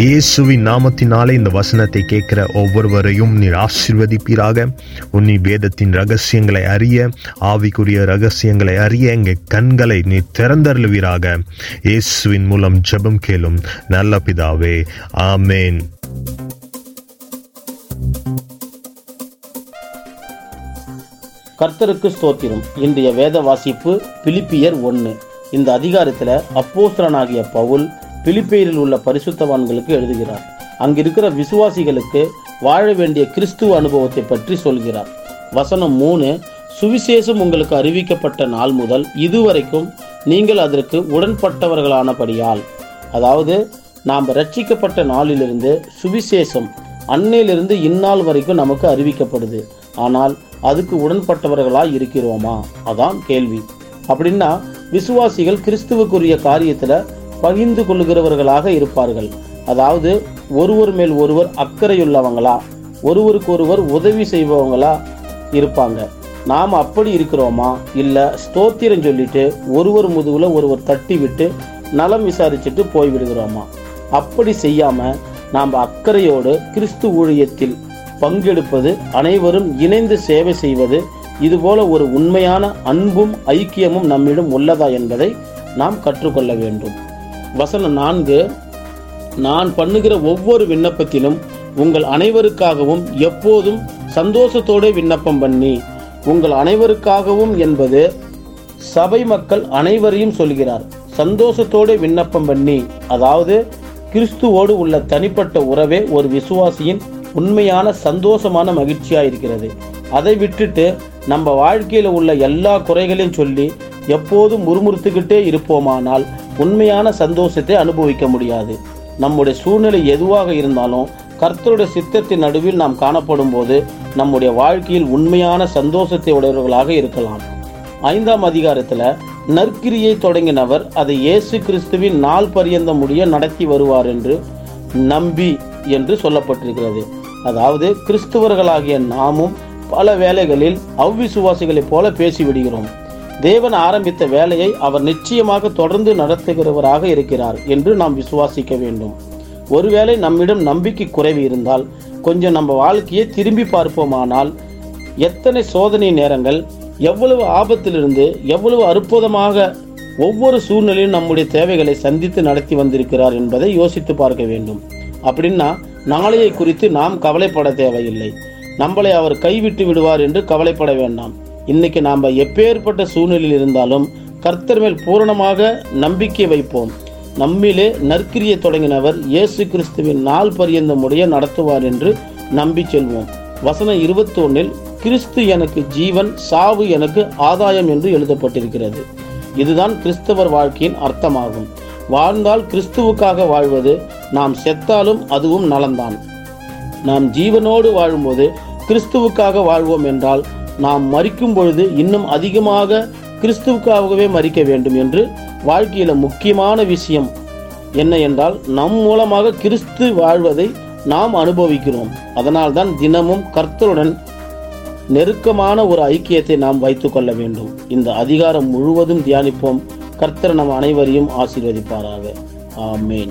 இயேசுவின் நாமத்தினாலே இந்த வசனத்தை கேட்கிற ஒவ்வொருவரையும் நீர் ஆசீர்வதிப்பீராக. உன்னி வேதத்தின் ரகசியங்களை அறிய ஆவிக்குரிய ரகசியங்களை அறிய எங்கள் கண்களை நீ திறந்தருளுவீராக. இயேசுவின் மூலம் ஜெபம் கேளும் நல்ல பிதாவே ஆமேன். கர்த்தருக்கு ஸ்தோத்திரம். இன்றைய வேத வாசிப்பு பிலிப்பியர் ஒன்று இந்த அதிகாரத்தில் அப்போஸ்தலனாகிய பவுல் பிலிப்பியரில் உள்ள பரிசுத்தவான்களுக்கு எழுதுகிறார். அங்கிருக்கிற விசுவாசிகளுக்கு வாழ வேண்டிய கிறிஸ்துவ அனுபவத்தை பற்றி சொல்கிறார். வசனம் மூணு சுவிசேஷம் உங்களுக்கு அறிவிக்கப்பட்ட நாள் முதல் இதுவரைக்கும் நீங்கள் அதற்கு உடன்பட்டவர்களானபடியால் அதாவது நாம் ரட்சிக்கப்பட்ட நாளிலிருந்து சுவிசேஷம் அன்னையிலிருந்து இந்நாள் வரைக்கும் நமக்கு அறிவிக்கப்படுது. ஆனால் அதுக்கு உடன்பட்டவர்களாக இருக்கிறோமா? அதான் கேள்வி. அப்படின்னா விசுவாசிகள் கிறிஸ்துவுக்குரிய காரியத்தில் பகிர்ந்து கொள்கிறவர்களாக இருப்பார்கள். அதாவது ஒருவர் மேல் ஒருவர் அக்கறையுள்ளவங்களா? ஒருவருக்கொருவர் உதவி செய்பவங்களா இருப்பாங்க. நாம் அப்படி இருக்கிறோமா? இல்லை ஸ்தோத்திரம் சொல்லிட்டு ஒருவர் முதுகுல ஒருவர் தட்டி விட்டு நலம் விசாரிச்சுட்டு போய் விடுகிறோமா அப்படி செய்யாம நாம் அக்கறையோடு கிறிஸ்து ஊழியத்தில் பங்கெடுப்பது அனைவரும் இணைந்து சேவை செய்வது இதுபோல ஒரு உண்மையான அன்பும் ஐக்கியமும் நம்மிடம் உள்ளதா என்பதை நாம் கற்றுக்கொள்ள வேண்டும். வசனம் நான்கு நான் பண்ணுகிற ஒவ்வொரு விண்ணப்பத்திலும் உங்கள் அனைவருக்காகவும் எப்போதும் சந்தோஷத்தோடு விண்ணப்பம் பண்ணி உங்கள் அனைவருக்காகவும் என்பது சபை மக்கள் அனைவரையும் சொல்கிறார். சந்தோஷத்தோடு விண்ணப்பம் பண்ணி அதாவது கிறிஸ்துவோடு உள்ள தனிப்பட்ட உறவே ஒரு விசுவாசியின் உண்மையான சந்தோஷமான மகிழ்ச்சியா இருக்கிறது அதை விட்டுட்டு நம்ம வாழ்க்கையில் உள்ள எல்லா குறைகளையும் சொல்லி எப்போதும் முறுமுறுத்துக்கிட்டே இருப்போமானால் உண்மையான சந்தோஷத்தை அனுபவிக்க முடியாது. நம்முடைய சூழ்நிலை எதுவாக இருந்தாலும் கர்த்தருடைய சித்தத்தின் நடுவில் நாம் காணப்படும் போது நம்முடைய வாழ்க்கையில் உண்மையான சந்தோஷத்தை உடையவர்களாக இருக்கலாம். ஐந்தாம் அதிகாரத்தில் நற்கிரியை தொடங்கினவர் அதை இயேசு கிறிஸ்துவின் நாள் பரியந்த முடிய நடத்தி வருவார் என்று நம்பி என்று சொல்லப்பட்டிருக்கிறது. அதாவது கிறிஸ்துவர்களாகிய நாமும் பல வேளைகளில் அவ்விசுவாசிகளைப் போல பேசிவிடுகிறோம். தேவன் ஆரம்பித்த வேலையை அவர் நிச்சயமாக தொடர்ந்து நடத்துகிறவராக இருக்கிறார் என்று நாம் விசுவாசிக்க வேண்டும். ஒருவேளை நம்மிடம் நம்பிக்கை குறைவு இருந்தால் கொஞ்சம் நம்ம வாழ்க்கையை திரும்பி பார்ப்போமானால் எத்தனை சோதனை நேரங்கள் எவ்வளவு ஆபத்திலிருந்து எவ்வளவு அற்புதமாக ஒவ்வொரு சூழ்நிலையும் நம்முடைய தேவைகளை சந்தித்து நடத்தி வந்திருக்கிறார் என்பதை யோசித்து பார்க்க வேண்டும். அப்படின்னா நாளையை குறித்து நாம் கவலைப்பட தேவையில்லை. நம்மளை அவர் கைவிட்டு விடுவார் என்று கவலைப்பட வேண்டாம். இன்னைக்கு நாம் எப்பேற்பட்ட சூழ்நிலையில் இருந்தாலும் கர்த்தர் மேல் பூரணமாக நம்பிக்கை வைப்போம். நம்மிலே நற்கிரியை தொடங்கினவர் இயேசு கிறிஸ்துவின் நாள் பரியந்த முறைய நடத்துவார் என்று நம்பி செல்வோம். வசனம் இருபத்தி ஒன்றில் கிறிஸ்து எனக்கு ஜீவன் சாவு எனக்கு ஆதாயம் என்று எழுதப்பட்டிருக்கிறது. இதுதான் கிறிஸ்தவர் வாழ்க்கையின் அர்த்தமாகும். வாழ்ந்தால் கிறிஸ்துவுக்காக வாழ்வது நாம் செத்தாலும் அதுவும் நலந்தான் நாம் ஜீவனோடு வாழும்போது கிறிஸ்துவுக்காக வாழ்வோம் என்றால் நாம் மறிக்கும் பொழுது இன்னும் அதிகமாக கிறிஸ்துவுக்காகவே மறிக்க வேண்டும் என்று வாழ்க்கையில் முக்கியமான விஷயம் என்ன என்றால் நம் மூலமாக கிறிஸ்து வாழ்வதை நாம் அனுபவிக்கிறோம். அதனால்தான் தினமும் கர்த்தருடன் நெருக்கமான ஒரு ஐக்கியத்தை நாம் வைத்துக் கொள்ள வேண்டும். இந்த அதிகாரம் முழுவதும் தியானிப்போம். கர்த்தர் நம் அனைவரையும் ஆசீர்வதிப்பாராக. ஆமேன்.